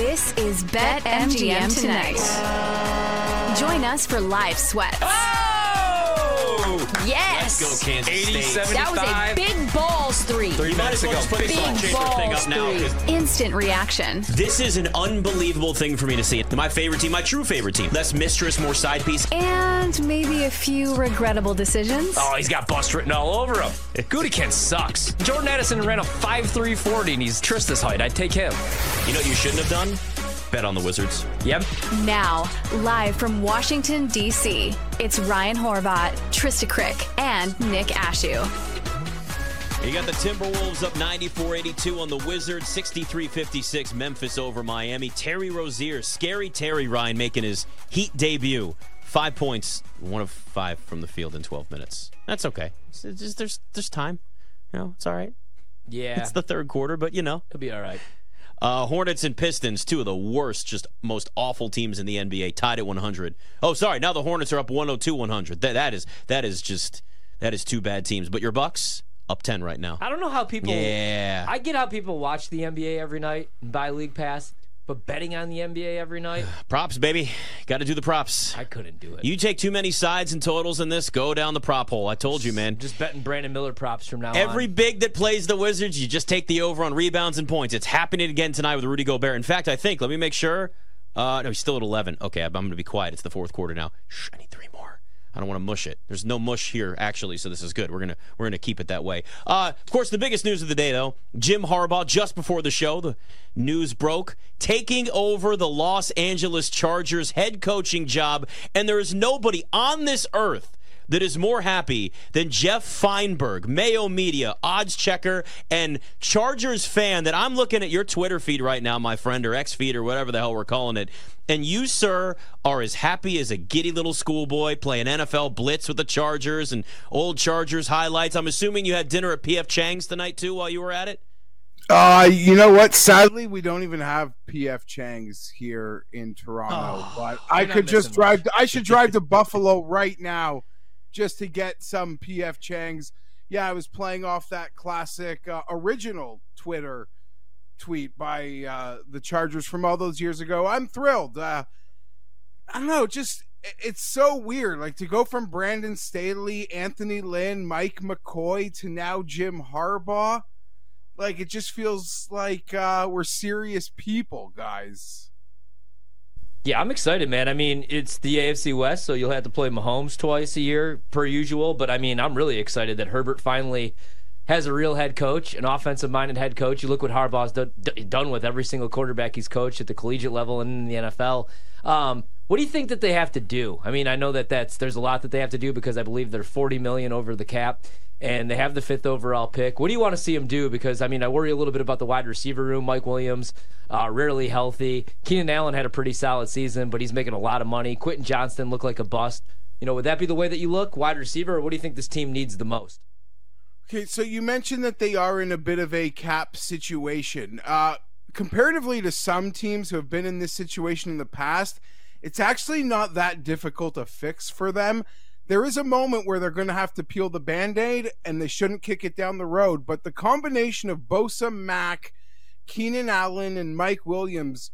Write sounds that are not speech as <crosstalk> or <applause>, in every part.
This is Bet MGM tonight. Join us for live sweats. Ah! Yes. Let's go, Kansas 80, State. 75. That was a big balls three. Three You might as well minutes just ago. put Big balls chaser up now. three. Instant reaction. This is an unbelievable thing for me to see. My favorite team, my true favorite team. Less mistress, more side piece. And maybe a few regrettable decisions. Oh, he's got bust written all over him. <laughs> Gudikin sucks. Jordan Addison ran a 5'340 and he's Trysta's height. I'd take him. You know what you shouldn't have done? Bet on the Wizards. Yep. Now, live from Washington, D.C., it's Ryan Horvath, Trysta Krick, and Nick Ashooh. You got the Timberwolves up 94-82 on the Wizards, 63-56 Memphis over Miami. Terry Rozier, scary Terry Ryan making his Heat debut. Five points, one of five from the field in 12 minutes. That's okay. It's, it's just, there's there's time. You know, it's all right. Yeah. It's the third quarter, but you know. It'll be all right. Uh, Hornets and Pistons, two of the worst, just most awful teams in the NBA, tied at 100. Oh, sorry. Now the Hornets are up 102 100. That that is that is just that is two bad teams. But your Bucks up 10 right now. I don't know how people. Yeah. I get how people watch the NBA every night and buy League Pass, but betting on the NBA every night, <sighs> Props, baby. Got to do the props. I couldn't do it. You take too many sides and totals in this, go down the prop hole. I told you, man. just betting Brandon Miller props from now on. Every on. big that plays the Wizards, you just take the over on rebounds and points. It's happening again tonight with Rudy Gobert. In fact, I think, let me make sure. Uh, no, he's still at 11. Okay, I'm, I'm going to be quiet. It's the fourth quarter now. Shh, I need three. I don't want to mush it. There's no mush here actually, so this is good. We're gonna we're gonna keep it that way. Uh, of course, the biggest news of the day though, Jim Harbaugh just before the show, the news broke, taking over the Los Angeles Chargers head coaching job, and there is nobody on this earth that is more happy than Geoff Feinberg, Mayo Media, odds checker, and Chargers fan that I'm looking at your Twitter feed right now, my friend, or X feed, or whatever the hell we're calling it. And you, sir, are as happy as a giddy little schoolboy playing NFL Blitz with the Chargers and old Chargers highlights. I'm assuming you had dinner at PF Chang's tonight, too, while you were at it? Uh, you know what? Sadly, we don't even have PF Chang's here in Toronto. Oh, but I could just missing drive. I should drive to Buffalo right now, just to get some PF Chang's. Yeah, I was playing off that classic uh, original Twitter tweet by uh, the Chargers from all those years ago. I'm thrilled. Uh, I don't know, just it's so weird. Like to go from Brandon Staley, Anthony Lynn, Mike McCoy to now Jim Harbaugh like it just feels like uh, we're serious people, guys. Yeah, I'm excited, man. I mean, it's the AFC West, so you'll have to play Mahomes twice a year per usual. But I mean, I'm really excited that Herbert finally has a real head coach, an offensive-minded head coach. You look what Harbaugh's done, done with every single quarterback he's coached at the collegiate level and in the NFL. Um, what do you think that they have to do? I mean, I know that that's there's a lot that they have to do because I believe they're 40 million over the cap. And they have the fifth overall pick. What do you want to see them do? Because I mean, I worry a little bit about the wide receiver room. Mike Williams, uh, rarely healthy. Keenan Allen had a pretty solid season, but he's making a lot of money. Quentin Johnston looked like a bust. You know, would that be the way that you look, wide receiver, or what do you think this team needs the most? Okay, so you mentioned that they are in a bit of a cap situation. Uh, comparatively to some teams who have been in this situation in the past, it's actually not that difficult a fix for them. There is a moment where they're going to have to peel the band aid and they shouldn't kick it down the road. But the combination of Bosa, Mack, Keenan Allen, and Mike Williams,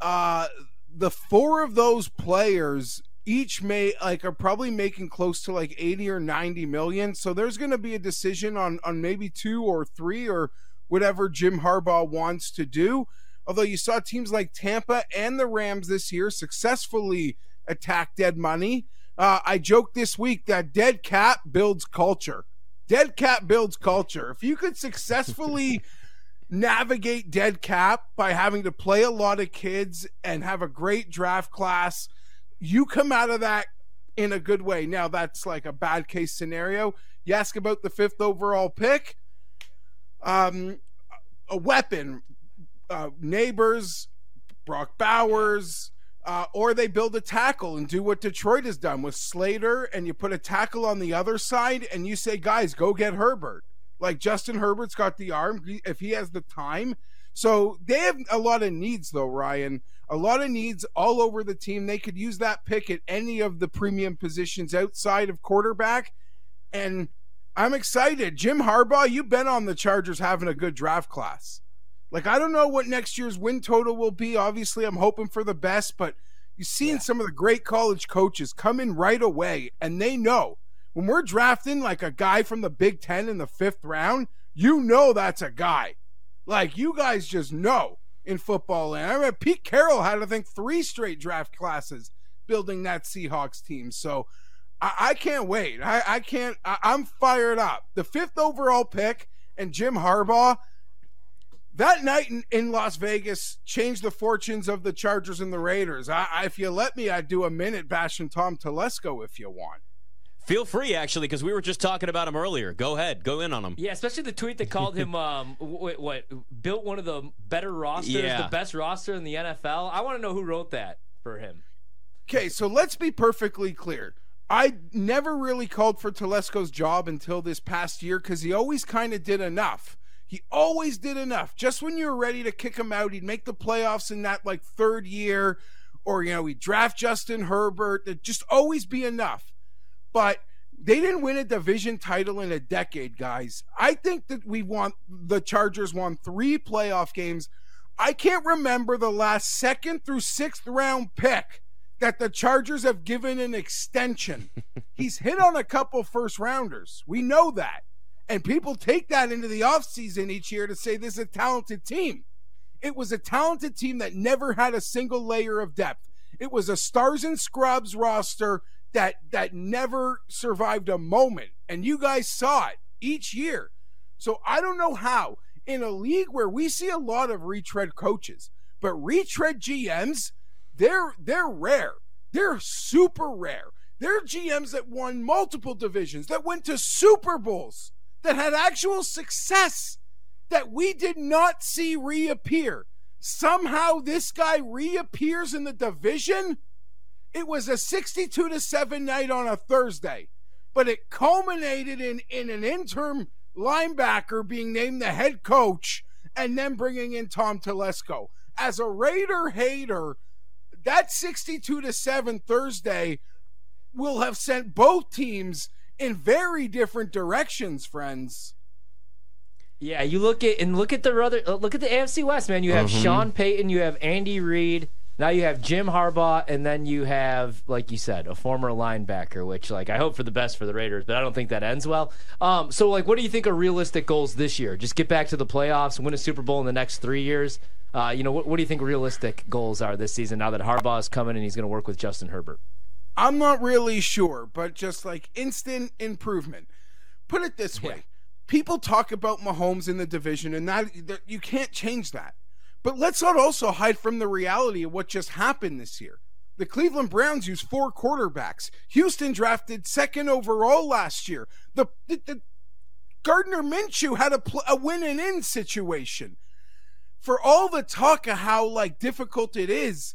uh, the four of those players each may like are probably making close to like 80 or 90 million so there's going to be a decision on on maybe two or three or whatever Jim Harbaugh wants to do although you saw teams like Tampa and the Rams this year successfully attack dead money uh, I joked this week that dead cat builds culture dead cat builds culture if you could successfully <laughs> navigate dead cap by having to play a lot of kids and have a great draft class you come out of that in a good way. Now that's like a bad case scenario. You ask about the fifth overall pick. Um, a weapon, uh, Nabers, Brock Bowers, uh, or they build a tackle and do what Detroit has done with Slater, and you put a tackle on the other side, and you say, guys, go get Herbert. Like Justin Herbert's got the arm if he has the time. So they have a lot of needs, though, Ryan. A lot of needs all over the team. They could use that pick at any of the premium positions outside of quarterback. And I'm excited. Jim Harbaugh, you've been on the Chargers having a good draft class. Like I don't know what next year's win total will be. Obviously, I'm hoping for the best, but you've seen yeah. some of the great college coaches come in right away and they know when we're drafting like a guy from the Big Ten in the fifth round, you know that's a guy. Like you guys just know in football land. I remember Pete Carroll had I think three straight draft classes building that Seahawks team. So I, I can't wait. I, I can't. I, I'm fired up. The fifth overall pick and Jim Harbaugh. That night in, in Las Vegas changed the fortunes of the Chargers and the Raiders. I, if you let me, I'd do a minute bashing Tom Telesco if you want. Feel free, actually, because we were just talking about him earlier. Go ahead, go in on him. Yeah, especially the tweet that called him um, <laughs> what, what built one of the better rosters, yeah. the best roster in the NFL. I want to know who wrote that for him. Okay, so let's be perfectly clear. I never really called for Telesco's job until this past year because he always kind of did enough. He always did enough. Just when you were ready to kick him out, he'd make the playoffs in that like third year, or you know, he'd draft Justin Herbert. There'd just always be enough but they didn't win a division title in a decade, guys. I think that we want the Chargers won three playoff games. I can't remember the last second through sixth round pick that the Chargers have given an extension. <laughs> He's hit on a couple first rounders. We know that. And people take that into the offseason each year to say this is a talented team. It was a talented team that never had a single layer of depth. It was a stars and scrubs roster that that never survived a moment. And you guys saw it each year. So i don't know how. In a league where we see a lot of retread coaches but retread gms they're they're rare. They're super rare. They're gms that won multiple divisions that went to super bowls that had actual success that we did not see reappear somehow this guy reappears in the division it was a 62 to 7 night on a Thursday, but it culminated in, in an interim linebacker being named the head coach and then bringing in Tom Telesco. As a Raider hater, that 62 to 7 Thursday will have sent both teams in very different directions, friends. Yeah, you look at and look at the other look at the AFC West, man. You have mm-hmm. Sean Payton, you have Andy Reid, now you have Jim Harbaugh, and then you have, like you said, a former linebacker, which, like, I hope for the best for the Raiders, but I don't think that ends well. Um, so, like, what do you think are realistic goals this year? Just get back to the playoffs, win a Super Bowl in the next three years. Uh, you know, what, what do you think realistic goals are this season now that Harbaugh is coming and he's going to work with Justin Herbert? I'm not really sure, but just like instant improvement. Put it this way: yeah. people talk about Mahomes in the division, and that, that you can't change that. But let's not also hide from the reality of what just happened this year. The Cleveland Browns used four quarterbacks. Houston drafted second overall last year. The, the, the Gardner Minshew had a, pl- a win and in situation. For all the talk of how like difficult it is,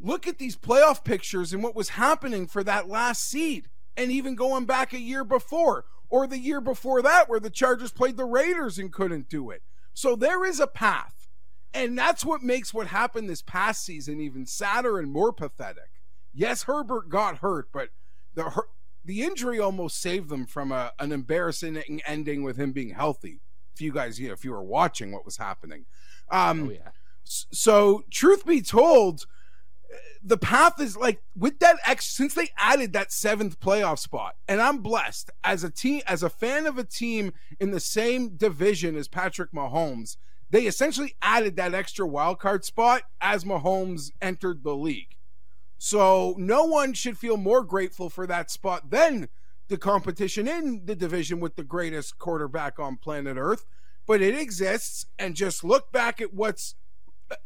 look at these playoff pictures and what was happening for that last seed, and even going back a year before or the year before that, where the Chargers played the Raiders and couldn't do it. So there is a path. And that's what makes what happened this past season even sadder and more pathetic. Yes, Herbert got hurt, but the the injury almost saved them from a, an embarrassing ending with him being healthy. If you guys, you know, if you were watching what was happening, um, oh, yeah. So, truth be told, the path is like with that X since they added that seventh playoff spot, and I'm blessed as a team, as a fan of a team in the same division as Patrick Mahomes they essentially added that extra wild card spot as Mahomes entered the league. So no one should feel more grateful for that spot than the competition in the division with the greatest quarterback on planet Earth. But it exists, and just look back at what's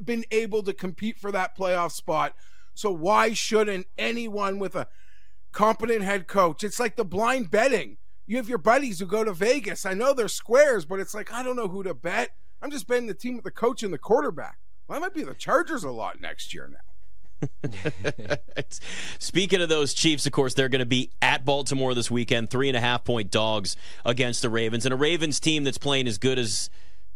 been able to compete for that playoff spot. So why shouldn't anyone with a competent head coach? It's like the blind betting. You have your buddies who go to Vegas. I know they're squares, but it's like I don't know who to bet. I'm just betting the team with the coach and the quarterback. Well, I might be the Chargers a lot next year now. <laughs> Speaking of those Chiefs, of course, they're going to be at Baltimore this weekend, three and a half point dogs against the Ravens, and a Ravens team that's playing as good as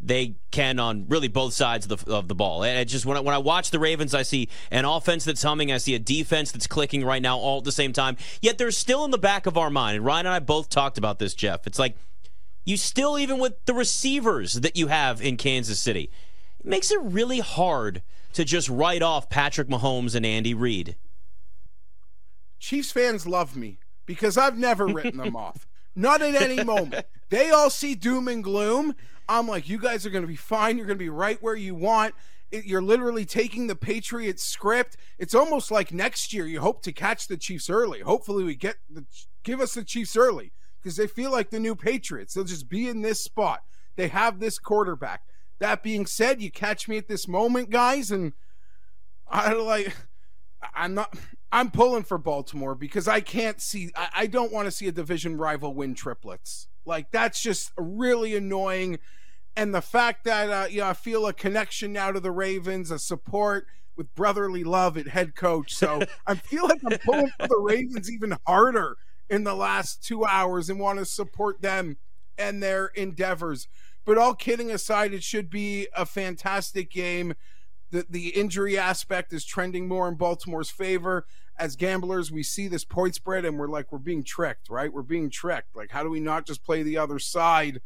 they can on really both sides of the, of the ball. And just when I, when I watch the Ravens, I see an offense that's humming, I see a defense that's clicking right now all at the same time. Yet they're still in the back of our mind. And Ryan and I both talked about this, Geoff. It's like you still, even with the receivers that you have in Kansas City, it makes it really hard to just write off Patrick Mahomes and Andy Reid. Chiefs fans love me because I've never written them <laughs> off. Not at any moment. They all see doom and gloom. I'm like, you guys are going to be fine. You're going to be right where you want. It, you're literally taking the Patriots script. It's almost like next year you hope to catch the Chiefs early. Hopefully, we get the give us the Chiefs early because they feel like the new Patriots. They'll just be in this spot. They have this quarterback. That being said, you catch me at this moment, guys, and I like. I'm not. I'm pulling for Baltimore because I can't see. I, I don't want to see a division rival win triplets. Like that's just really annoying. And the fact that uh, you know I feel a connection now to the Ravens, a support with brotherly love at head coach. So <laughs> I feel like I'm pulling for the Ravens even harder in the last two hours and want to support them and their endeavors. But all kidding aside, it should be a fantastic game. The the injury aspect is trending more in Baltimore's favor as gamblers, we see this point spread and we're like, we're being tricked, right? We're being tricked. Like, how do we not just play the other side?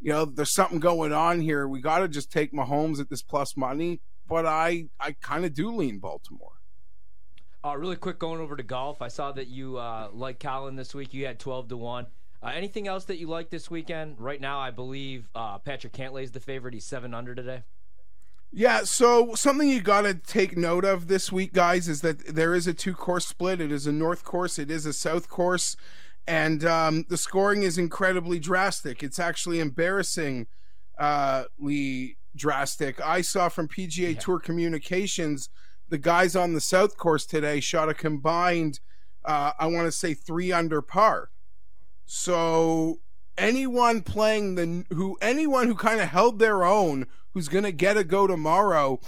You know, there's something going on here. We got to just take Mahomes at this plus money. But I, I kind of do lean Baltimore. Uh, really quick, going over to golf. I saw that you uh, like Collin this week. You had 12 to 1. Uh, anything else that you like this weekend? Right now, I believe uh, Patrick Cantlay is the favorite. He's 7 under today. Yeah, so something you got to take note of this week, guys, is that there is a two course split. It is a north course, it is a south course, and um, the scoring is incredibly drastic. It's actually embarrassingly drastic. I saw from PGA yeah. Tour Communications the guys on the south course today shot a combined, uh, I want to say, three under par. So anyone playing the who anyone who kind of held their own who's going to get a go tomorrow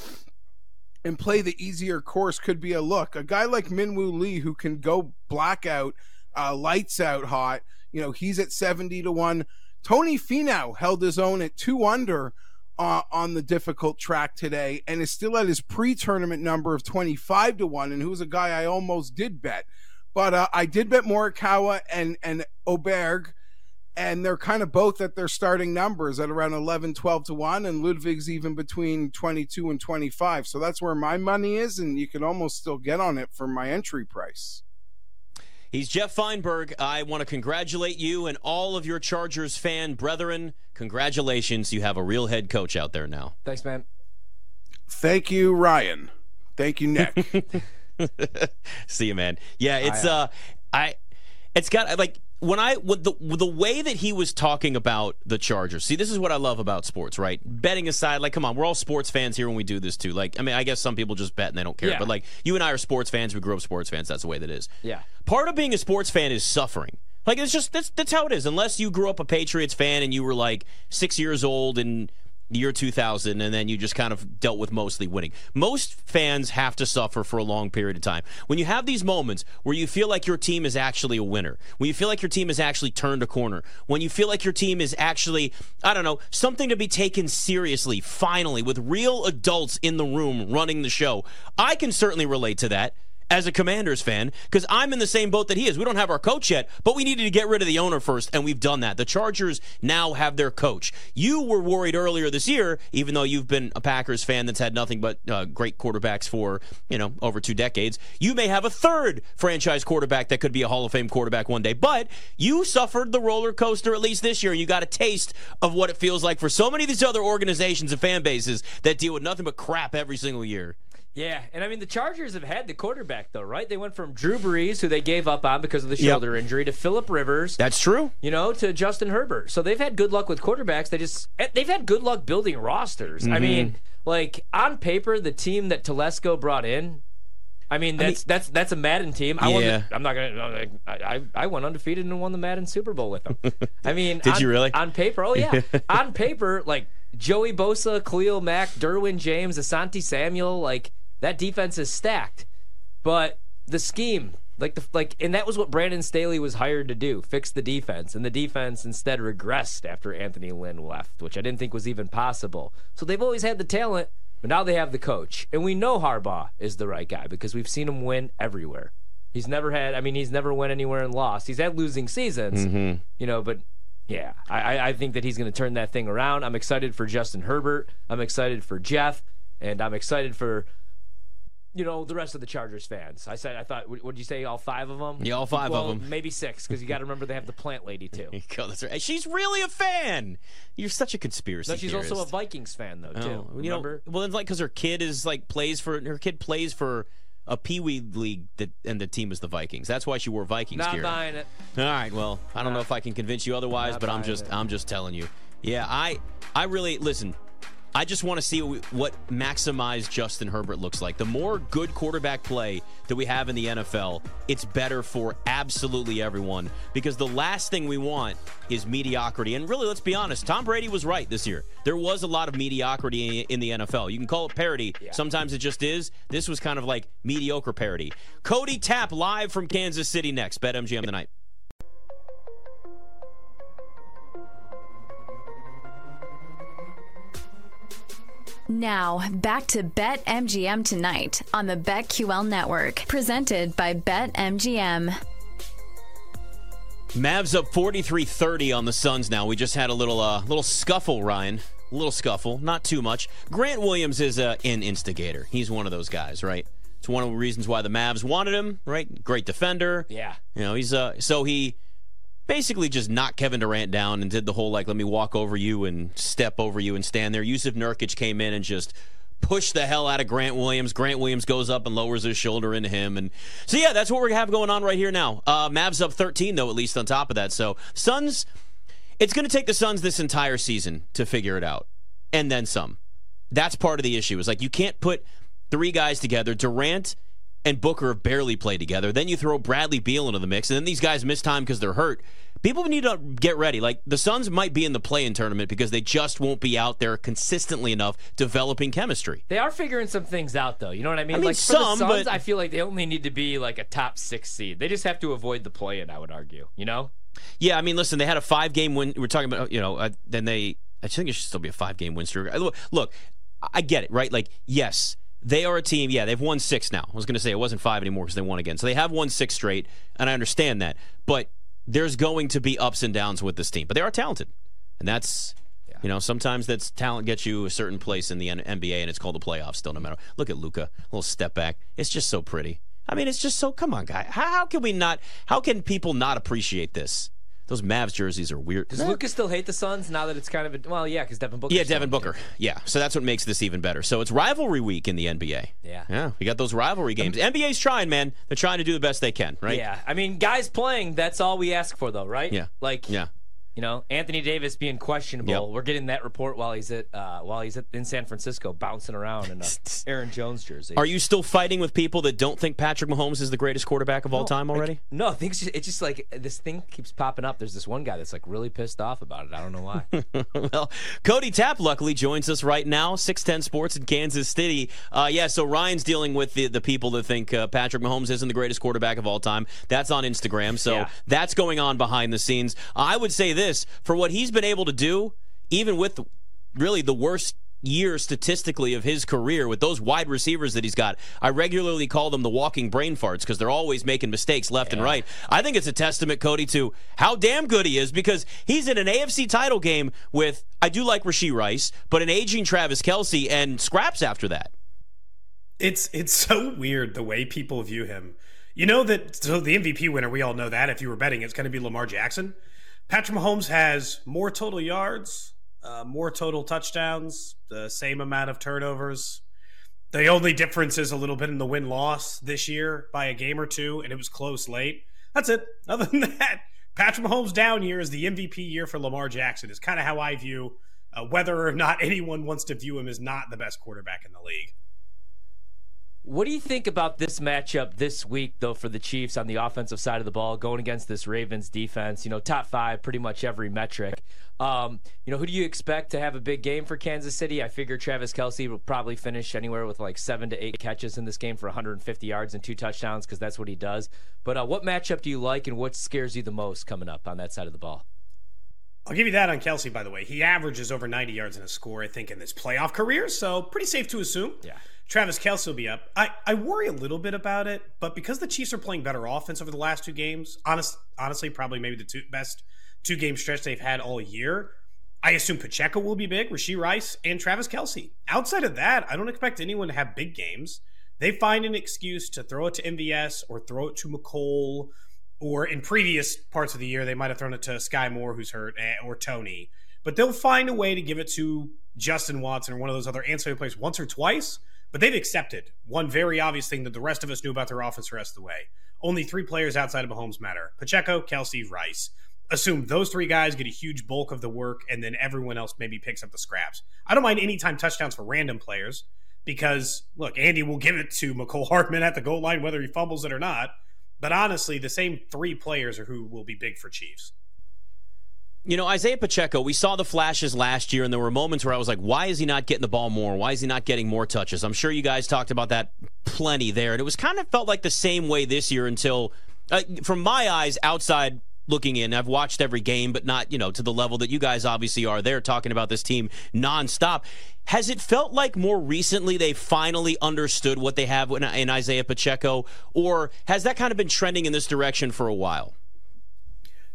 and play the easier course could be a look. A guy like Min Woo Lee who can go blackout, uh, lights out hot, you know, he's at 70 to 1. Tony Finau held his own at 2 under uh, on the difficult track today and is still at his pre-tournament number of 25 to 1 and who's a guy I almost did bet. But uh, I did bet Morikawa and and Åberg and they're kind of both at their starting numbers at around 11 12 to 1 and Ludvig's even between 22 and 25 so that's where my money is and you can almost still get on it for my entry price He's Geoff Feinberg. I want to congratulate you and all of your Chargers fan brethren. Congratulations. You have a real head coach out there now. Thanks, man. Thank you, Ryan. Thank you, Nick. <laughs> See you, man. Yeah, it's uh I it's got like when I with the the way that he was talking about the Chargers. See, this is what I love about sports, right? Betting aside, like, come on, we're all sports fans here when we do this too. Like, I mean, I guess some people just bet and they don't care, yeah. but like, you and I are sports fans. We grew up sports fans. That's the way that is. Yeah. Part of being a sports fan is suffering. Like, it's just that's that's how it is. Unless you grew up a Patriots fan and you were like six years old and year 2000 and then you just kind of dealt with mostly winning. Most fans have to suffer for a long period of time. When you have these moments where you feel like your team is actually a winner, when you feel like your team has actually turned a corner, when you feel like your team is actually, I don't know, something to be taken seriously, finally, with real adults in the room running the show, I can certainly relate to that as a Commanders fan because I'm in the same boat that he is. We don't have our coach yet, but we needed to get rid of the owner first, and we've done that. The Chargers now have their coach. You were worried earlier this year, even though you've been a Packers fan that's had nothing but uh, great quarterbacks for you know over two decades. You may have a third franchise quarterback that could be a Hall of Fame quarterback one day, but you suffered the roller coaster at least this year. You got a taste of what it feels like for so many of these other organizations and fan bases that deal with nothing but crap every single year. Yeah, and I mean the Chargers have had the quarterback though, right? They went from Drew Brees, who they gave up on because of the shoulder yep. injury, to Philip Rivers. That's true. You know, to Justin Herbert. So they've had good luck with quarterbacks. They just eh, they've had good luck building rosters. Mm-hmm. I mean, like on paper, the team that Telesco brought in. I mean, that's I mean, that's that's a Madden team. I yeah. I'm not gonna. I, I went undefeated and won the Madden Super Bowl with them. <laughs> I mean, did on, you really? On paper, oh yeah. <laughs> on paper, like Joey Bosa, Khalil Mack, Derwin James, Asante Samuel, like that defense is stacked, but the scheme, like the like, and that was what Brandon Staley was hired to do: fix the defense. And the defense instead regressed after Anthony Lynn left, which I didn't think was even possible. So they've always had the talent, but now they have the coach, and we know Harbaugh is the right guy because we've seen him win everywhere. He's never had. I mean, he's never went anywhere and lost. He's had losing seasons, mm-hmm. you know, but Yeah, I, I think that he's going to turn that thing around. I'm excited for Justin Herbert. I'm excited for Geoff, and I'm excited for you know the rest of the Chargers fans. I said I thought what did you say? All five of them? Yeah, all five well, of them. Maybe six because you got to remember they have the plant lady <laughs> too. Go, that's right. She's really a fan. You're such a conspiracy. No, she's theorist. also a Vikings fan though too. Oh, you know, remember? well, it's like because her kid is like plays for her kid plays for a pee wee league that and the team is the Vikings. That's why she wore Vikings Not gear. buying it. All right. Well, I don't know if I can convince you otherwise, Not but I'm just it. I'm just telling you. Yeah, I I really listen. I just want to see what maximized Justin Herbert looks like. The more good quarterback play that we have in the NFL, it's better for absolutely everyone because the last thing we want is mediocrity. And really, let's be honest, Tom Brady was right this year. There was a lot of mediocrity in the NFL. You can call it parody. Sometimes it just is. This was kind of like mediocre parody. Cody Tapp live from Kansas City next. Bet MGM tonight. Now, back to Bet MGM tonight on the BetQL network, presented by Bet MGM. Mavs up 43-30 on the Suns now. We just had a little uh, little scuffle, Ryan. A little scuffle, not too much. Grant Williams is uh, an instigator. He's one of those guys, right? It's one of the reasons why the Mavs wanted him, right? Great defender. Yeah. You know, he's uh so he basically just knocked Kevin Durant down and did the whole like let me walk over you and step over you and stand there. Jusuf Nurkic came in and just pushed the hell out of Grant Williams. Grant Williams goes up and lowers his shoulder into him and so yeah, that's what we have going on right here now. Uh Mavs up 13 though at least on top of that. So Suns it's going to take the Suns this entire season to figure it out and then some. That's part of the issue. Is like you can't put three guys together. Durant and Booker have barely played together. Then you throw Bradley Beal into the mix, and then these guys miss time because they're hurt. People need to get ready. Like the Suns might be in the play-in tournament because they just won't be out there consistently enough developing chemistry. They are figuring some things out, though. You know what I mean? I mean, like for some, the Suns, but- I feel like they only need to be like a top six seed. They just have to avoid the play-in. I would argue. You know? Yeah, I mean, listen, they had a five-game win. We're talking about, you know, uh, then they. I think it should still be a five-game win streak. Look, I get it, right? Like, yes, they are a team. Yeah, they've won six now. I was going to say it wasn't five anymore because they won again. So they have won six straight, and I understand that. But there's going to be ups and downs with this team. But they are talented, and that's. You know, sometimes that's talent gets you a certain place in the NBA, and it's called the playoffs. Still, no matter. Look at Luka, a little step back. It's just so pretty. I mean, it's just so. Come on, guy. How, how can we not? How can people not appreciate this? Those Mavs jerseys are weird. Does Lucas still hate the Suns now that it's kind of a, well, yeah, because Devin Booker. Yeah, Devin Booker. Yeah, so that's what makes this even better. So it's rivalry week in the NBA. Yeah. Yeah, we got those rivalry games. NBA's trying, man. They're trying to do the best they can, right? Yeah, I mean, guys playing. That's all we ask for, though, right? Yeah. Like, Yeah. You know, Anthony Davis being questionable. Yep. We're getting that report while he's at uh, while he's at, in San Francisco, bouncing around in a <laughs> Aaron Jones jersey. Are you still fighting with people that don't think Patrick Mahomes is the greatest quarterback of all time already? No, things. Just, it's just like this thing keeps popping up. There's this one guy that's like really pissed off about it. I don't know why. <laughs> well, Cody Tapp luckily joins us right now, 610 Sports in Kansas City. Uh, yeah, so Ryan's dealing with the, the people that think uh, Patrick Mahomes isn't the greatest quarterback of all time. That's on Instagram. So Yeah. that's going on behind the scenes. I would say this for what he's been able to do, even with really the worst year statistically of his career with those wide receivers that he's got. I regularly call them the walking brain farts because they're always making mistakes left and right. I think it's a testament, Cody, to how damn good he is because he's in an AFC title game with, I do like Rashee Rice, but an aging Travis Kelce and scraps after that. It's it's so weird the way people view him. You know that so the MVP winner, we all know that. If you were betting, it's going to be Lamar Jackson. Patrick Mahomes has more total yards, uh, more total touchdowns, the same amount of turnovers. The only difference is a little bit in the win loss this year by a game or two, and it was close late. That's it. <laughs> Other than that, Patrick Mahomes' down year is the MVP year for Lamar Jackson. Is kind of how I view uh, whether or not <laughs> anyone wants to view him as not the best quarterback in the league. What do you think about this matchup this week, though, for the Chiefs on the offensive side of the ball, going against this Ravens defense? You know, top five, pretty much every metric. Um, you know, who do you expect to have a big game for Kansas City? I figure Travis Kelce will probably finish anywhere with like seven to eight catches in this game for 150 yards and two touchdowns because that's what he does. But uh, what matchup do you like, and what scares you the most coming up on that side of the ball? I'll give you that on Kelce, by the way. He averages over 90 yards in a score, I think, in his playoff career, so pretty safe to assume. Yeah. Travis Kelce will be up. I, I worry a little bit about it, but because the Chiefs are playing better offense over the last two games, honest, honestly, probably maybe the two best two game stretch they've had all year. I assume Pacheco will be big, Rashee Rice, and Travis Kelce. Outside of that, I don't expect anyone to have big games. They find an excuse to throw it to MVS or throw it to Mecole, or in previous parts of the year, they might have thrown it to Sky Moore, who's hurt, eh, or Tony. But they'll find a way to give it to Justin Watson or one of those other ancillary players once or twice. But they've accepted one very obvious thing that the rest of us knew about their offense the rest of the way. Only three players outside of Mahomes matter Pacheco, Kelce, Rice assume those three guys get a huge bulk of the work and then everyone else maybe picks up the scraps. I don't mind anytime touchdowns for random players because, look, Andy will give it to Mecole Hardman at the goal line, whether he fumbles it or not. But honestly, the same three players are who will be big for Chiefs. You know, Isaiah Pacheco, we saw the flashes last year, and there were moments where I was like, why is he not getting the ball more? Why is he not getting more touches? I'm sure you guys talked about that plenty there. And it was kind of felt like the same way this year until, uh, from my eyes, outside looking in. I've watched every game, but not, you know, to the level that you guys obviously are there talking about this team nonstop. Has it felt like more recently they finally understood what they have in, in Isaiah Pacheco, or has that kind of been trending in this direction for a while?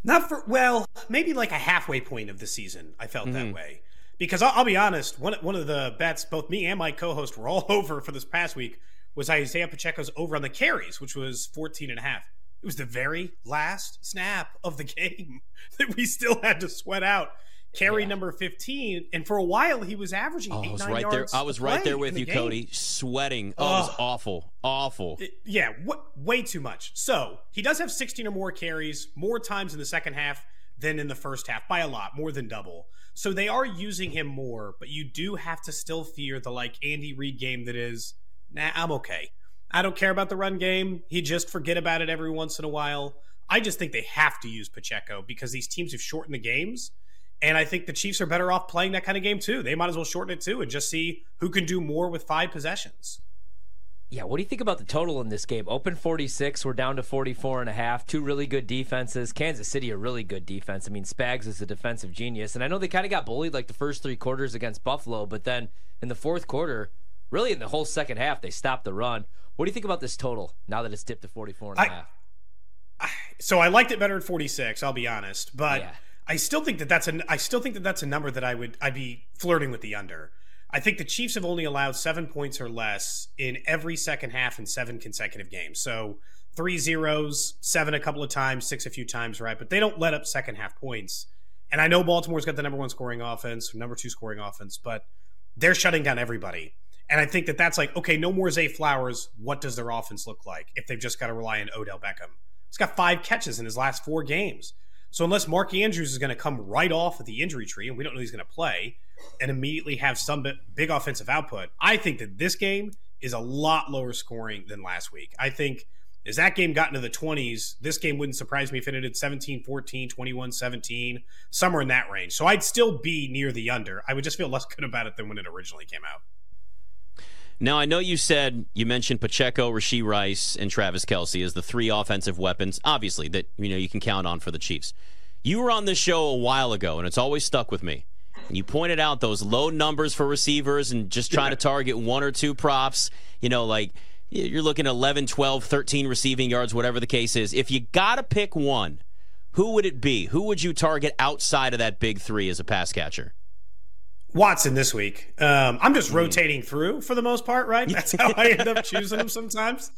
Not for, well, maybe like a halfway point of the season, I felt mm-hmm. that way. Because I'll, I'll, be honest, one, one of the bets both me and my co host were all <laughs> over for this past week was Isaiah Pacheco's over on the carries, which was 14 and a half. It was the very last snap of the <laughs> game that we still had to sweat out. Carry yeah. number 15. And for a while, he was averaging oh, eight, I was nine right yards. There. I was right there with you, the Cody, sweating. Oh, it was awful. Awful. It, yeah, way too much. So he does have 16 or more carries, more times in the second half than in the first half by a lot, more than double. So they are using him more, but you do have to still fear the like Andy Reid game that is, nah, I'm okay. I don't care about the run game. He just forget about it every once in a while. I just think they have to use Pacheco because these teams have shortened the games. And I think the Chiefs are better off playing that kind of game too. They might as well shorten it too and just see who can do more with five possessions. Yeah, what do you think about the total in this game? Open 46, we're down to 44 and a half. Two really good defenses. Kansas City a really good defense. I mean, Spags is a defensive genius. And I know they kind of got bullied like the first 3 quarters against Buffalo, but then in the fourth quarter, really in the whole second half, they stopped the run. What do you think about this total now that it's dipped to 44 and a half? I, so I liked it better at 46, I'll be honest, but yeah. I still think that that's a I still think that that's a number that I would I'd be flirting with the under. I think the Chiefs have only allowed 7 points or less in every second half in 7 consecutive games. So three zeros, seven a couple of times, six a few times, right? But they don't let up second half points. And I know Baltimore's got the number one scoring offense, number two scoring offense, but they're shutting down everybody. And I think that that's like, okay, no more Zay Flowers. What does their offense look like if they've just got to rely on Odell Beckham? He's got five catches in his last four games. So unless Mark Andrews is going to come right off of the injury tree, and we don't know he's going to play, and immediately have some big offensive output, I think that this game is a lot lower scoring than last week. I think as that game got into the 20s, this game wouldn't surprise me if it ended 17 14, 21 17, somewhere in that range. So I'd still be near the under. I would just feel less good about it than when it originally came out. Now, I know you said you mentioned Pacheco, Rashee Rice, and Travis Kelce as the three offensive weapons, obviously, that you know you can count on for the Chiefs. You were on this show a while ago, and it's always stuck with me. And you pointed out those low numbers for receivers and just trying to target one or two props. You know, like you're looking at 11, 12, 13 receiving yards, whatever the case is. If you got to pick one, who would it be? Who would you target outside of that big three as a pass catcher? Watson this week. Um, I'm just mm. rotating through for the most part, right? <laughs> That's how I end up choosing them sometimes.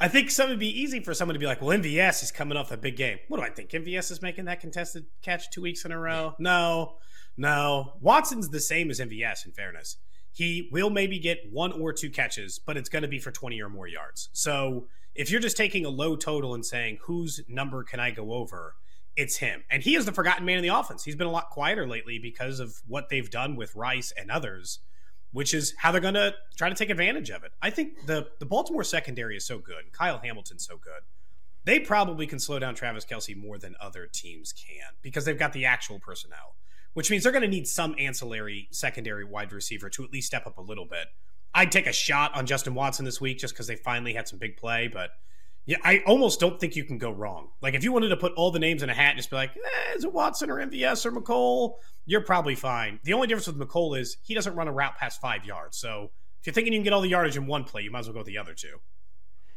I think some would be easy for someone to be like, well, MVS is coming off a big game. What do I think? MVS is making that contested catch two weeks in a row? No, no. Watson's the same as MVS, in fairness. He will maybe get one or two catches, but it's going to be for 20 or more yards. So if you're just taking a low total and saying, whose number can I go over? It's him. And he is the forgotten man in the offense. He's been a lot quieter lately because of what they've done with Rice and others, which is how they're going to try to take advantage of it. I think the the Baltimore secondary is so good. Kyle Hamilton's so good. They probably can slow down Travis Kelce more than other teams can because they've got the actual personnel, which means they're going to need some ancillary secondary wide receiver to at least step up a little bit. I'd take a shot on Justin Watson this week just because they finally had some big play, but – yeah, I almost don't think you can go wrong. Like if you wanted to put all the names in a hat and just be like, eh, is it Watson or MVS or Mecole? You're probably fine. The only difference with Mecole is he doesn't run a route past five yards. So if you're thinking you can get all the yardage in one play, you might as well go with the other two.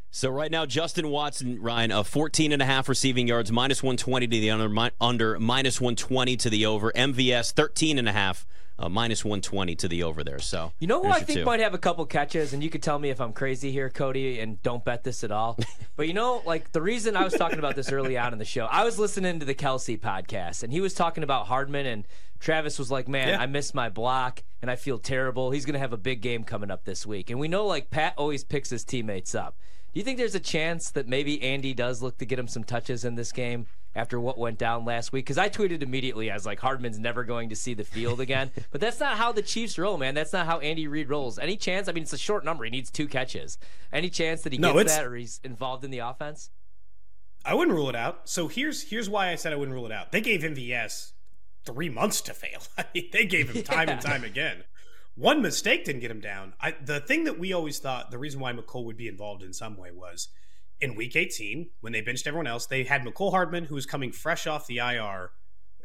So right now, Justin Watson, Ryan, uh, 14 and a half receiving yards, minus 120 to the under, under minus 120 to the over. MVS, 13 and a half, uh, minus 120 to the over there. So You know who I think two. might have a couple catches, and you could tell me if I'm crazy here, Cody, and don't bet this at all. <laughs> but you know, like the reason I was talking about this early on in the show, I was listening to the Kelce podcast, and he was talking about Hardman, and Travis was like, "Man, Yeah. I missed my block, and I feel terrible. He's gonna have a big game coming up this week." And we know, like Pat always picks his teammates up. Do you think there's a chance that maybe Andy does look to get him some touches in this game? After what went down last week, because I tweeted immediately, I was like, Hardman's never going to see the field again. <laughs> but that's not how the Chiefs roll, man. That's not how Andy Reid rolls. Any chance? I mean, it's a short number. He needs two catches. Any chance that he No, gets that or he's involved in the offense? I wouldn't rule it out. So here's here's why I said I wouldn't rule it out. They gave him MVS three months to fail. <laughs> I mean, they gave him time and <laughs> time again. One mistake didn't get him down. I, the thing that we always thought the reason why Mecole would be involved in some way was in Week 18 when they benched everyone else. They had Mecole Hardman who was coming fresh off the IR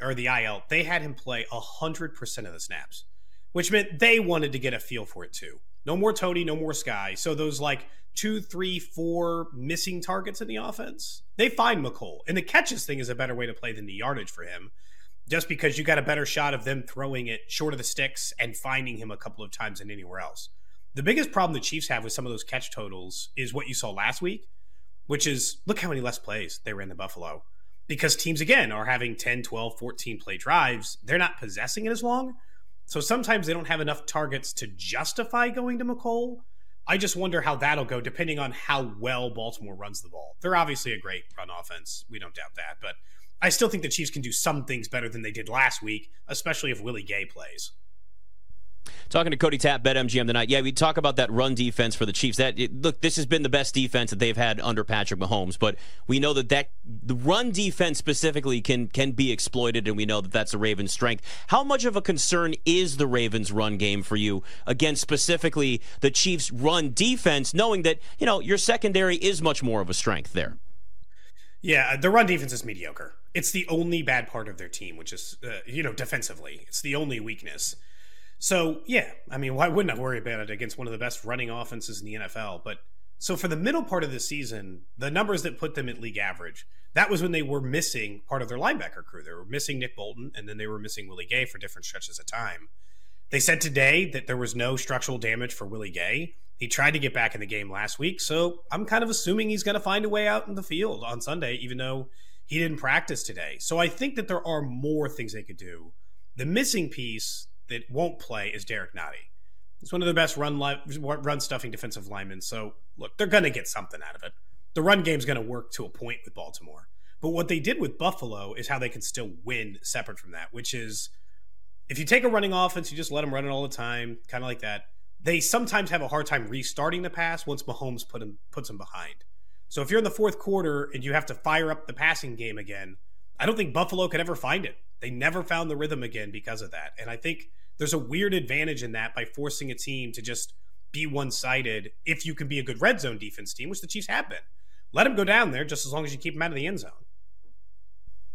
or the IL. They had him play hundred percent of the snaps, which meant they wanted to get a feel for it too. No more Tony, no more Sky. So those like two, three, four missing targets in the offense, they find Mecole. And the catches thing is a better way to play than the yardage for him, just because you got a better shot of them throwing it short of the sticks and finding him a couple of times than anywhere else. The biggest problem the Chiefs have with some of those catch totals is what you saw last week, which is look how many less plays they ran the Buffalo. Because teams, again, are having 10, 12, 14 play drives. They're not possessing it as long. So sometimes they don't have enough targets to justify going to Mecole. I just wonder how that'll go depending on how well Baltimore runs the ball. They're obviously a great run offense. We don't doubt that. But I still think the Chiefs can do some things better than they did last week, especially if Willie Gay plays. Talking to Cody Tapp, BetMGM tonight. Yeah, we talk about that run defense for the Chiefs. That look, this has been the best defense that they've had under Patrick Mahomes, but we know that that the run defense specifically can can be exploited, and we know that that's the Ravens' strength. How much of a concern is the Ravens' run game for you against specifically the Chiefs' run defense, knowing that you know your secondary is much more of a strength there? Yeah, the run defense is mediocre. It's the only bad part of their team, which is, uh, you know, defensively. It's the only weakness. So, yeah, I mean, why wouldn't I worry about it against one of the best running offenses in the NFL? But so for the middle part of the season, the numbers that put them at league average, that was when they were missing part of their linebacker crew. They were missing Nick Bolton, and then they were missing Willie Gay for different stretches of time. They said today that there was no structural damage for Willie Gay. He tried to get back in the game last week, so I'm kind of assuming he's going to find a way out in the field on Sunday, even though he didn't practice today. So I think that there are more things they could do. The missing piece that won't play is Derrick Nnadi. He's one of the best run li- run stuffing defensive linemen. So look, they're going to get something out of it. The run game's going to work to a point with Baltimore. But what they did with Buffalo is how they can still win separate from that, which is if you take a running offense, you just let them run it all the time, kind of like that. They sometimes have a hard time restarting the pass once Mahomes put him, puts them behind. So if you're in the fourth quarter and you have to fire up the passing game again, I don't think Buffalo could ever find it. They never found the rhythm again because of that. And I think there's a weird advantage in that by forcing a team to just be one sided if you can be a good red zone defense team, which the Chiefs have been. Let them go down there just as long as you keep them out of the end zone.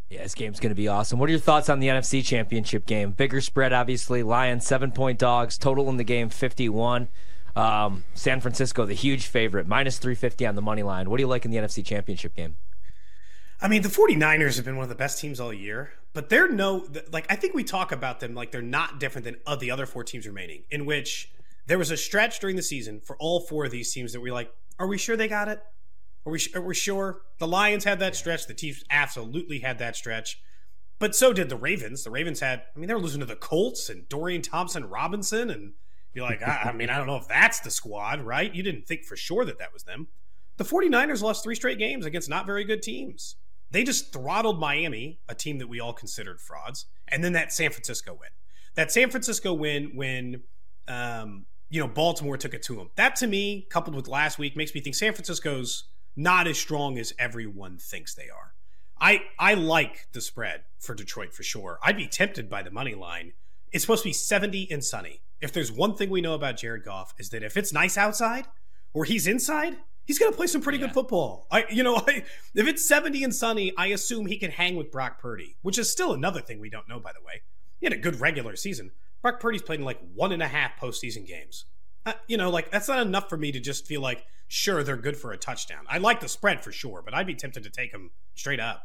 Yeah, this game's going to be awesome. What are your thoughts on the NFC Championship game? Bigger spread, obviously. Lions, seven point dogs. Total in the game, 51. Um, San Francisco, the huge favorite, minus 350 on the money line. What do you like in the NFC Championship game? I mean, the 49ers have been one of the best teams all year, but they're no, like, I think we talk about them like they're not different than uh, the other four teams remaining, in which there was a stretch during the season for all four of these teams that we like, are we sure they got it? Are we, are we sure? The Lions had that stretch. The Chiefs absolutely had that stretch. But so did the Ravens. The Ravens had, I mean, they were losing to the Colts and Dorian Thompson Robinson. And you're like, I, I mean, I don't know if that's the squad, right? You didn't think for sure that that was them. The 49ers lost three straight games against not very good teams. They just throttled Miami, a team that we all considered frauds, and then that San Francisco win. That San Francisco win when um, you know Baltimore took it to them. That to me, coupled with last week, makes me think San Francisco's not as strong as everyone thinks they are. I I like the spread for Detroit for sure. I'd be tempted by the money line. It's supposed to be 70 and sunny. If there's one thing we know about Jared Goff is that if it's nice outside or he's inside, he's going to play some pretty Yeah. good football. I, you know, <laughs> I, if it's 70 and sunny, I assume he can hang with Brock Purdy, which is still another thing we don't know, by the way. He had a good regular season. Brock Purdy's played in like one and a half postseason games. Uh, you know, like that's not enough for me to just feel like sure they're good for a touchdown. I like the spread for sure, but I'd be tempted to take them straight up.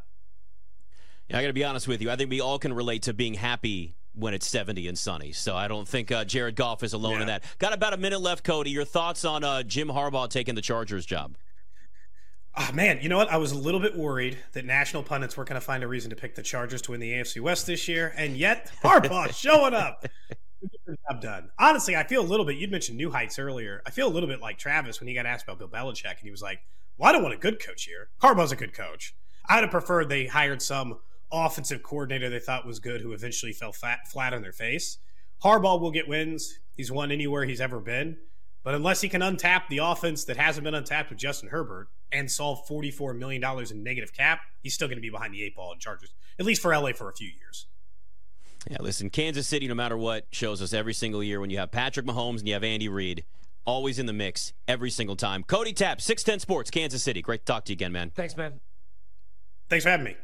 Yeah, I got to be honest with you. I think we all can relate to being happy when it's 70 and sunny. So I don't think uh, Jared Goff is alone Yeah. in that. Got about a minute left, Cody. Your thoughts on uh, Jim Harbaugh taking the Chargers job? Oh, man, you know what? I was a little bit worried that national pundits weren't going to find a reason to pick the Chargers to win the AFC West this year, and yet Harbaugh <laughs> showing up. Job done. Honestly, I feel a little bit. You'd mentioned New Heights earlier. I feel a little bit like Travis when he got asked about Bill Belichick, and he was like, "Well, I don't want a good coach here. Harbaugh's a good coach. I'd have preferred they hired some offensive coordinator they thought was good, who eventually fell flat flat on their face. Harbaugh will get wins. He's won anywhere he's ever been, but unless he can untap the offense that hasn't been untapped with Justin Herbert and solve forty-four million dollars in negative cap, he's still going to be behind the eight ball in Chargers, at least for LA for a few years." Yeah, listen, Kansas City, no matter what, shows us every single year when you have Patrick Mahomes and you have Andy Reid, always in the mix every single time. Cody Tapp, 610 Sports, Kansas City. Great to talk to you again, man. Thanks, man. Thanks for having me.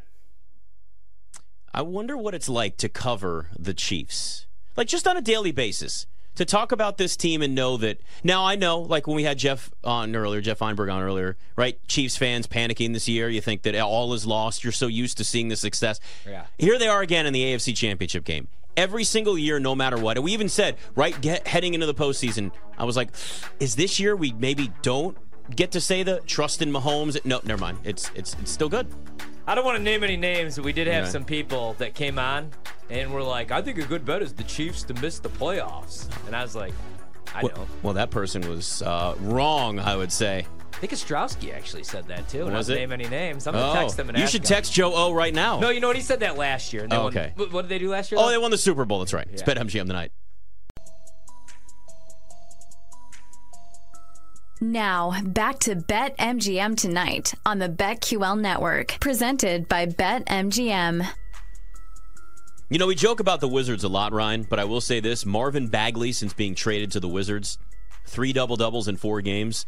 I wonder what it's like to cover the Chiefs, like just on a daily basis. To talk about this team and know that now I know, like when we had Geoff on earlier, Geoff Feinberg on earlier, right? Chiefs fans panicking this year. You think that all is lost. You're so used to seeing the success. Yeah. Here they are again in the AFC Championship game. Every single year, no matter what. And we even said, right, get, heading into the postseason, I was like, is this year we maybe don't get to say the trust in Mahomes? No, never mind. It's it's it's still good. I don't want to name any names, but we did have Yeah. some people that came on and were like, I think a good bet is the Chiefs to miss the playoffs. And I was like, I Well, know. well, that person was uh, wrong, I would say. I think Ostrowski actually said that too. Was I it? name any names. I'm going to text him and Oh, you should him. text Joe O right now. No, you know what? He said that last year. And they Oh, okay. what, what did they do last year? oh, though? they won the Super Bowl. That's right. It's Yeah. BetMGM tonight. Now, back to BetMGM tonight on the BetQL network, presented by BetMGM. You know, we joke about the Wizards a lot, Ryan, but I will say this Marvin Bagley, since being traded to the Wizards, three double doubles in four games.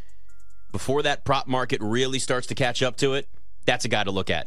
Before that prop market really starts to catch up to it, that's a guy to look at.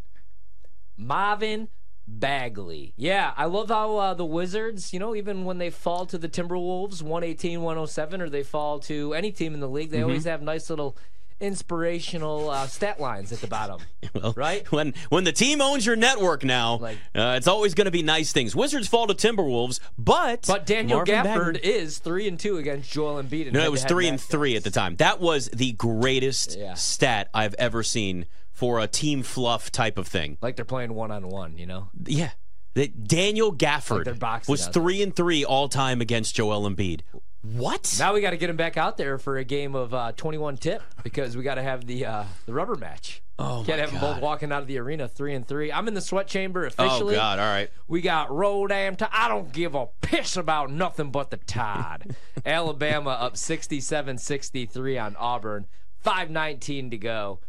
Marvin Bagley. Yeah, I love how uh, the Wizards, you know, even when they fall to the Timberwolves 118 107, or they fall to any team in the league, Mm-hmm. they always have nice little inspirational uh, stat lines at the bottom. <laughs> Well, Right? When when the team owns your network now, Like- uh, it's always going to be nice things. Wizards fall to Timberwolves, but But Daniel Marvin Gafford Bagley- is 3 and 2 against Joel Embiid. No, it was three and three at the time. That was the greatest Yeah. stat I've ever seen for a team fluff type of thing. Like they're playing one on one, you know? Yeah. That Daniel Gafford they're was three and three all time against Joel Embiid. What? Now we got to get him back out there for a game of uh, 21 tip because we got to have the uh, the rubber match. Oh, Can't have them both walking out of the arena three and three. I'm in the sweat chamber officially. oh. God! All right. We got roll damn Tide. I don't give a piss about nothing but the Tide. <laughs> Alabama up 67-63 on Auburn. 5:19 to go.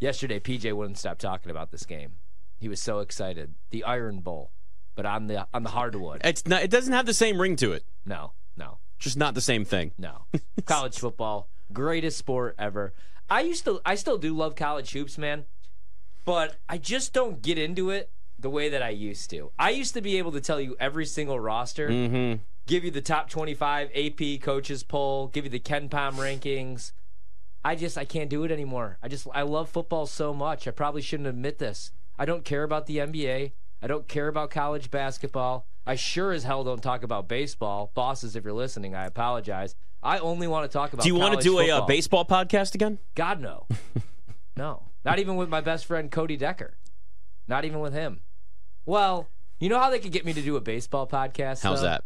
Yesterday, PJ wouldn't stop talking about this game. He was so excited. The Iron Bowl, but on the on the hardwood. It's not. It doesn't have the same ring to it. No, no, Just not the same thing. no. <laughs> college football, greatest sport ever. I used to, I still do love college hoops, man, but I just don't get into it the way that I used to. I used to be able to tell you every single roster, Mm-hmm. give you the top 25 AP coaches poll, give you the KenPom rankings. I just, I can't do it anymore. I just, I love football so much. I probably shouldn't admit this. I don't care about the NBA. I don't care about college basketball. I sure as hell don't talk about baseball. Bosses, if you're listening, I apologize. I only want to talk about. Do you want to do a uh, baseball podcast again? God no, <laughs> no. Not even with my best friend Cody Decker. Not even with him. Well, you know how they could get me to do a baseball podcast? How's though? that?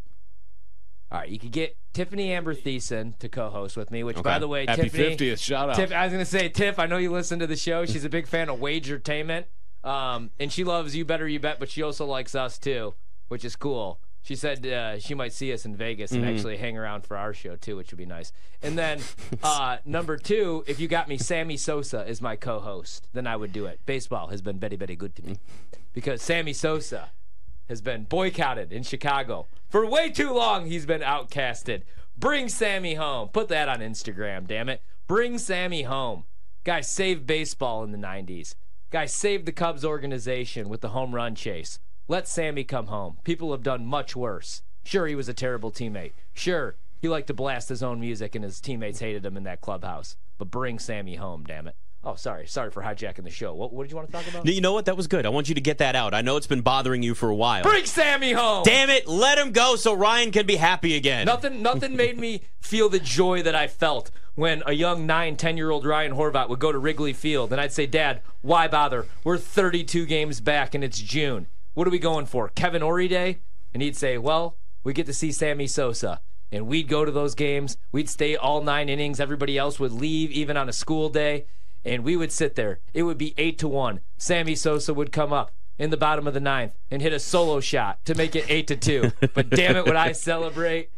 All right, you could get Tiffani Amber Thiessen to co-host with me. Which, by the way, Happy Tiffani, 50th. Shout out. Tiff, I was gonna say, Tiff. I know you listen to the show. She's a big fan of Wagertainment, um, and she loves You Better You Bet, but she also likes us too, which is cool. She said uh, she might see us in Vegas and actually hang around for our show too, which would be nice. And then uh, <laughs> number two, if you got me, Sammy Sosa is my co-host, then I would do it. Baseball has been very, very good to me because Sammy Sosa has been boycotted in Chicago for way too long. He's been outcasted. Bring Sammy home. Put that on Instagram, damn it. Bring Sammy home. Guys, save baseball in the 90s. Guys, save the Cubs organization with the home run chase. Let Sammy come home. People have done much worse. Sure, he was a terrible teammate. Sure, He liked to blast his own music, and his teammates hated him in that clubhouse. But bring Sammy home, damn it. Oh, sorry, sorry for hijacking the show. What, what did you want to talk about? You know what? That was good. I want you to get that out. I know it's been bothering you for a while. Bring Sammy home. Damn it! Let him go so Ryan can be happy again. Nothing, nothing made me feel the joy that I felt when a young nine, 10 year old Ryan Horvath would go to Wrigley Field and I'd say, Dad, why bother? We're 32 games back and it's June. What are we going for? Kevin Orie Day? And he'd say, Well, we get to see Sammy Sosa. And we'd go to those games. We'd stay all nine innings. Everybody else would leave, even on a school day. And we would sit there. It would be eight to one. Sammy Sosa would come up in the bottom of the ninth and hit a solo shot to make it eight to two. But damn it, would I celebrate?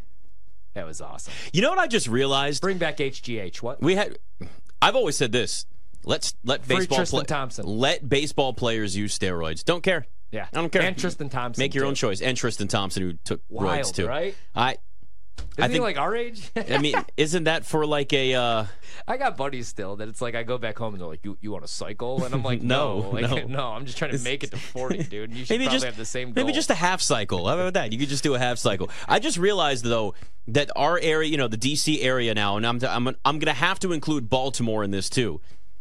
That was awesome. You know what I just realized? Bring back HGH. What? We had. I've always said this. Let's let Free baseball Tristan pla- Thompson. Let baseball players use steroids. Don't care. Yeah. I don't care. And Tristan Thompson. Make your too. own choice. And Tristan Thompson, who took Wild, roids too. right? I. Isn't I think. like our age? <laughs> I mean, isn't that for like a? uh I got buddies still that it's like I go back home and they're like, "You you want to cycle?" And I'm like, <laughs> No, "No, like, <laughs> no. I'm just trying to make it to 40, dude. You should Maybe probably just have the same goal." maybe just a half cycle. How about that? You could just do a half cycle. I just realized though that our area, you know, the DC area now, and I'm I'm I'm gonna have to include Baltimore in this too.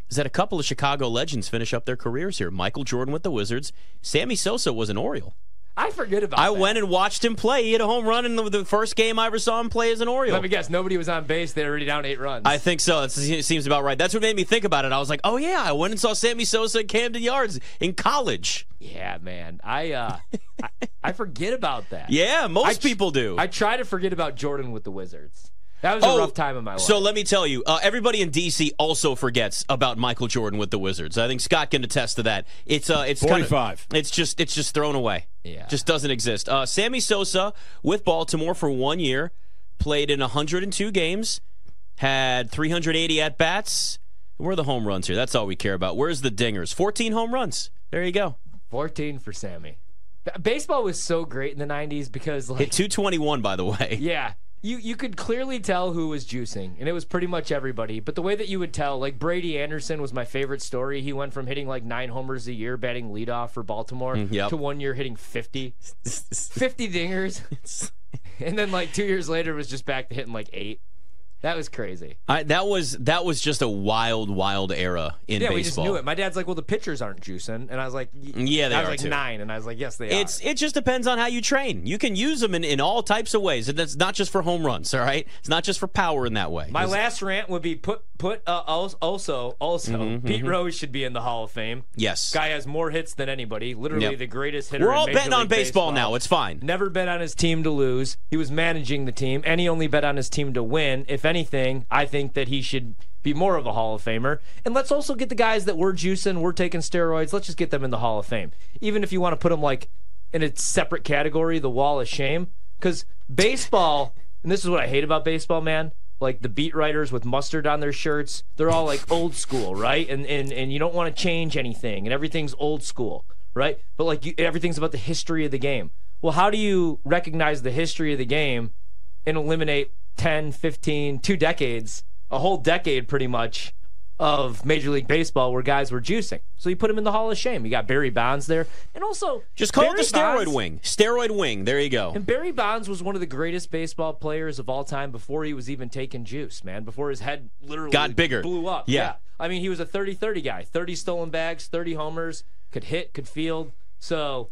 Is that a couple of Chicago legends finish up their careers here? Michael Jordan with the Wizards. Sammy Sosa was an Oriole. I forget about. I that. went and watched him play. He hit a home run in the, the first game I ever saw him play as an Oriole. Let me guess. Nobody was on base. They were already down eight runs. I think so. It seems about right. That's what made me think about it. I was like, oh yeah, I went and saw Sammy Sosa at Camden Yards in college. yeah, man. I uh, I, I forget about that. <laughs> Yeah, most people do. I try to forget about Jordan with the Wizards. That was a Oh, rough time in my life. So let me tell you, uh, everybody in DC also forgets about Michael Jordan with the Wizards. I think Scott can attest to that. It's uh, it's kind of 45. it's just it's just thrown away. Yeah. just doesn't exist. Uh, Sammy Sosa with Baltimore for one year, played in 102 games, had 380 at bats. Where are the home runs here? That's all we care about. Where's the dingers? 14 home runs. There you go. 14 for Sammy. Baseball was so great in the 90s because like Hit 221, by the way. Yeah. You you could clearly tell who was juicing, and it was pretty much everybody. But the way that you would tell, like Brady Anderson was my favorite story. He went from hitting like nine homers a year, batting leadoff for Baltimore, mm, yep. to one year hitting 50. <laughs> 50 dingers. and then like two years later was just back to hitting like eight. That was crazy. I, that was that was just a wild, wild era in Yeah, baseball. Yeah, we just knew it. My dad's like, "Well, the pitchers aren't juicing," and I was like, Yeah, they I was are like too. nine, and I was like, "Yes, they It's are." it just depends on how you train. You can use them in, in all types of ways, and that's not just for home runs. All right, it's not just for power in that way. My last rant would be put put uh, als- also also Mm-hmm, Pete Rose should be in the Hall of Fame. yes, Guy has more hits than anybody. Literally Yep. the greatest hitter. we're in all betting on League baseball, now. It's fine. Never bet on his team to lose. He was managing the team, and he only bet on his team to win. If anything, I think that he should be more of a Hall of Famer. And let's also get the guys that were juicing, were taking steroids. Let's just get them in the Hall of Fame. Even if you want to put them like in a separate category, the Wall of Shame, because baseball. And this is what I hate about baseball, man. Like the beat writers with mustard on their shirts, they're all like old school, right? And and and you don't want to change anything, and everything's old school, right? But like you, everything's about the history of the game. Well, how do you recognize the history of the game and eliminate 10, 15, two decades, a whole decade pretty much of Major League Baseball where guys were juicing? So you put him in the Hall of Shame. You got Barry Bonds there, and also Just call Barry it the steroid Bonds- wing. Steroid wing. There you go. and Barry Bonds was one of the greatest baseball players of all time before he was even taking juice, man. Before his head literally Got bigger. blew up. Yeah. I mean, he was a 30 30 guy 30 stolen bags, 30 homers, could hit, could field. So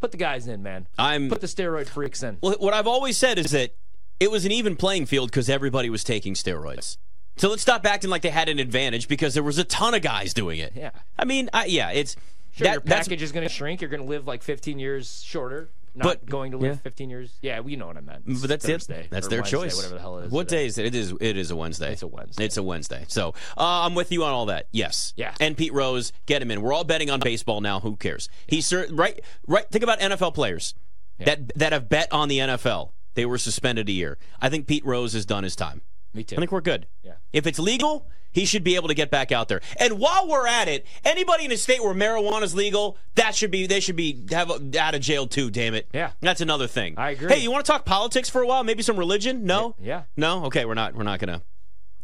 put the guys in, man. I'm Put the steroid freaks in. Well, what I've always said is that it was an even playing field because everybody was taking steroids. So let's stop acting like they had an advantage because there was a ton of guys doing it. Yeah. I mean, I, yeah, it's Sure, that- your package is going to shrink. You're going to live like 15 years shorter. Not But- going to live yeah. 15 years. Yeah, you know what I meant. It's But that's Thursday it. That's their Wednesday, choice. Whatever the hell it is. What today. day is it? It is. It is a Wednesday. It's a Wednesday. It's a Wednesday. So uh, I'm with you on all that. Yes. Yeah. And Pete Rose, get him in. We're all betting on baseball now. Who cares? He's cer- right. Right. Think about NFL players that that have bet on the NFL. They were suspended a year. I think Pete Rose has done his time. Me too. I think we're good. Yeah. If it's legal, he should be able to get back out there. And while we're at it, anybody in a state where marijuana is legal, that should be they should be have out of jail too. Damn it. Yeah. That's another thing. I agree. Hey, you want to talk politics for a while? Maybe some religion? No. Yeah. No. Okay, we're not. We're not gonna.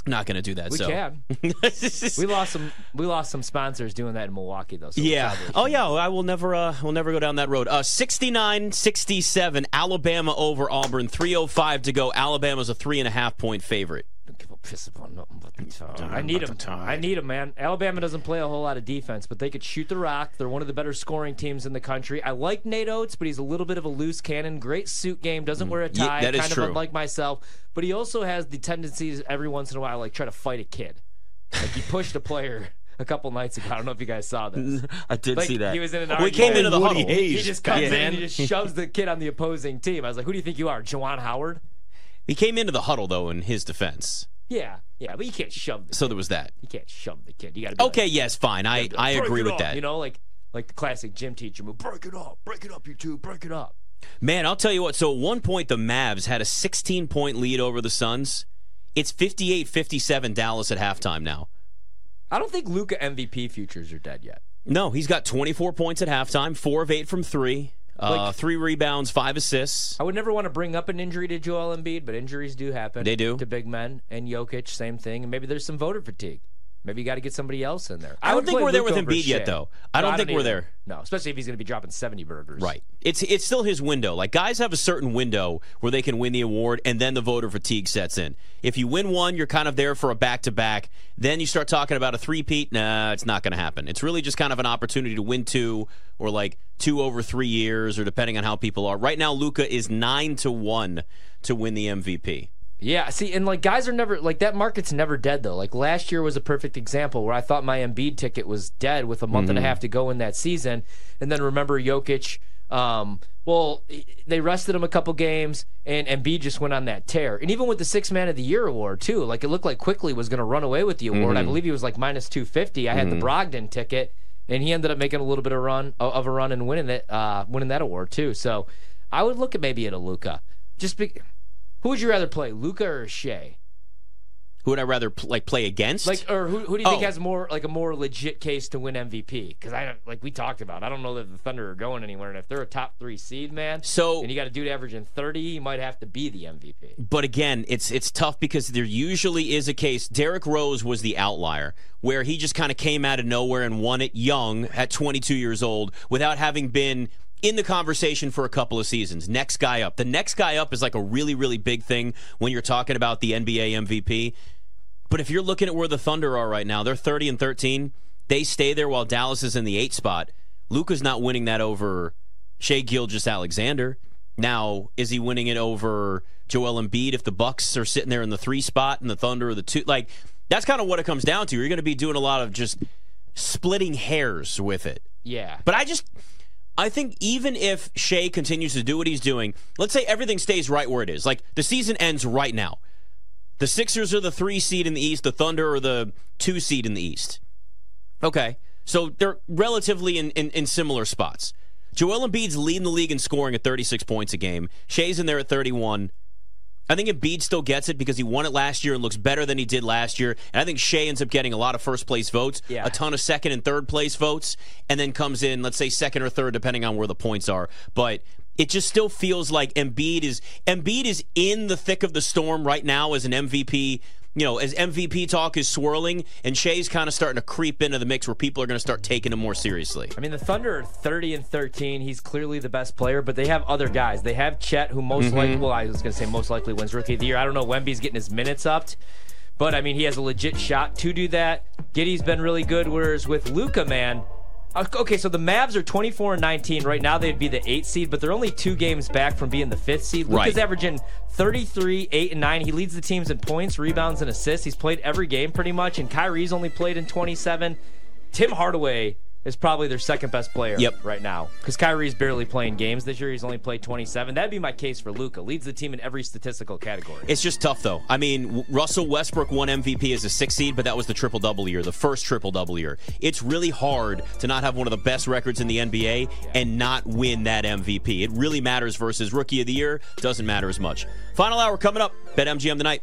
Not going to do that. We so. can. <laughs> we lost some. We lost some sponsors doing that in Milwaukee, though. So Yeah. Oh yeah. I will never. Uh, we'll never go down that road. Uh, 69-67, Alabama over Auburn. Three oh five to go. Alabama's a three and a half point favorite. Don't give a piss about nothing but the mm, tide. I need them. I need them, man. Alabama doesn't play a whole lot of defense, but they could shoot the rock. They're one of the better scoring teams in the country. I like Nate Oats, but he's a little bit of a loose cannon. Great suit game. Doesn't mm. wear a Yeah, tie. that is kind true. of unlike myself. But he also has the tendencies every once in a while, like try to fight a kid. Like he <laughs> pushed a player a couple nights ago. I don't know if you guys saw this. <laughs> I did Like, see that. He was in an We came into the Woody huddle. Hayes. He just comes Yeah. in and he just shoves the kid on the opposing team. I was like, "Who do you think you are, Juwan Howard?" He came into the huddle though in his defense. Yeah, yeah, but you can't shove the So there was that. you can't shove the kid. You got to Okay. Yes. Fine. I I agree with up, that. You know, like like the classic gym teacher move. Break it up, break it up, you two, break it up. Man, I'll tell you what. So at one point, the Mavs had a 16 point lead over the Suns. It's 58 57 Dallas at halftime now. I don't think Luka MVP futures are dead yet. No, he's got 24 points at halftime, four of eight from three, Uh, like- three rebounds, five assists. I would never want to bring up an injury to Joel Embiid, but injuries do happen. They do. to big men and Jokic, same thing. And maybe there's some voter fatigue. Maybe you got to get somebody else in there. I don't would think we're there Luka with Embiid yet, though. I No, don't think we're there. No, especially if he's going to be dropping 70 burgers. Right. It's it's still his window. Like guys have a certain window where they can win the award, and then the voter fatigue sets in. If you win one, you're kind of there for a back to back. Then you start talking about a three-peat. Nah, it's not going to happen. It's really just kind of an opportunity to win two, or like two over three years, or depending on how people are. Right now, Luka is nine to one to win the MVP. Yeah, see, and like guys are never like that market's never dead though. Like last year was a perfect example where I thought my Embiid ticket was dead with a month and a half to go in that season, and then remember Jokic. Um, well, they rested him a couple games, and Embiid just went on that tear. And even with the Six Man of the Year award too, like it looked like Quickley was going to run away with the award. I believe he was like minus two fifty. I had the Brogdon ticket, and he ended up making a little bit of run of a run and winning it, uh, winning that award too. So I would look at maybe at a Luka. Just be, who would you rather play, Luka or Shai? Who would I rather pl- like play against? Like, or who, who do you think Oh. has more like a more legit case to win MVP? Because I don't like we talked about. I don't know that the Thunder are going anywhere, and if they're a top three seed, man, So- and you got a dude averaging thirty, you might have to be the MVP. But again, it's it's tough because there usually is a case. Derrick Rose was the outlier where he just kind of came out of nowhere and won it young at 22 years old without having been in the conversation for a couple of seasons. Next guy up. The next guy up is like a really really big thing when you're talking about the NBA MVP. But if you're looking at where the Thunder are right now, they're 30 and 13. They stay there while Dallas is in the 8 spot. Luka's not winning that over Shai Gilgeous-Alexander. Now, is he winning it over Joel Embiid if the Bucks are sitting there in the 3 spot and the Thunder are the 2? Like that's kind of what it comes down to. You're going to be doing a lot of just splitting hairs with it. Yeah, But I just I think even if Shai continues to do what he's doing, let's say everything stays right where it is. Like the season ends right now. The Sixers are the three seed in the East, the Thunder are the two seed in the East. Okay. So they're relatively in, in, in similar spots. Joel Embiid's leading the league in scoring at 36 points a game. Shai's in there at 31. I think Embiid still gets it because he won it last year and looks better than he did last year. And I think Shai ends up getting a lot of first place votes, Yeah. a ton of second and third place votes, and then comes in, let's say, second or third, depending on where the points are. But it just still feels like Embiid is Embiid is in the thick of the storm right now as an MVP. You know, as MVP talk is swirling, and Shai's kind of starting to creep into the mix where people are going to start taking him more seriously. I mean, the Thunder are 30 and 13. He's clearly the best player, but they have other guys. They have Chet, who most mm-hmm. likely, well, I was going to say most likely wins Rookie of the Year. I don't know. Wemby's getting his minutes upped, but I mean, he has a legit shot to do that. Giddey's been really good, whereas with Luka, man. Uh, Okay, so the Mavs are 24 and 19. Right now, they'd be the eighth seed, but they're only two games back from being the fifth seed. Luka's Right. averaging 33, 8, and 9. He leads the teams in points, rebounds, and assists. He's played every game pretty much, and Kyrie's only played in 27. Tim Hardaway is probably their second best player Yep. right now because Kyrie's barely playing games this year. He's only played 27. That'd be my case for Luka. Leads the team in every statistical category. It's just tough, though. I mean, Russell Westbrook won MVP as a six seed, but that was the triple double year, the first triple double year. It's really hard to not have one of the best records in the NBA and not win that MVP. It really matters versus rookie of the year, doesn't matter as much. Final hour coming up. Bet MGM tonight.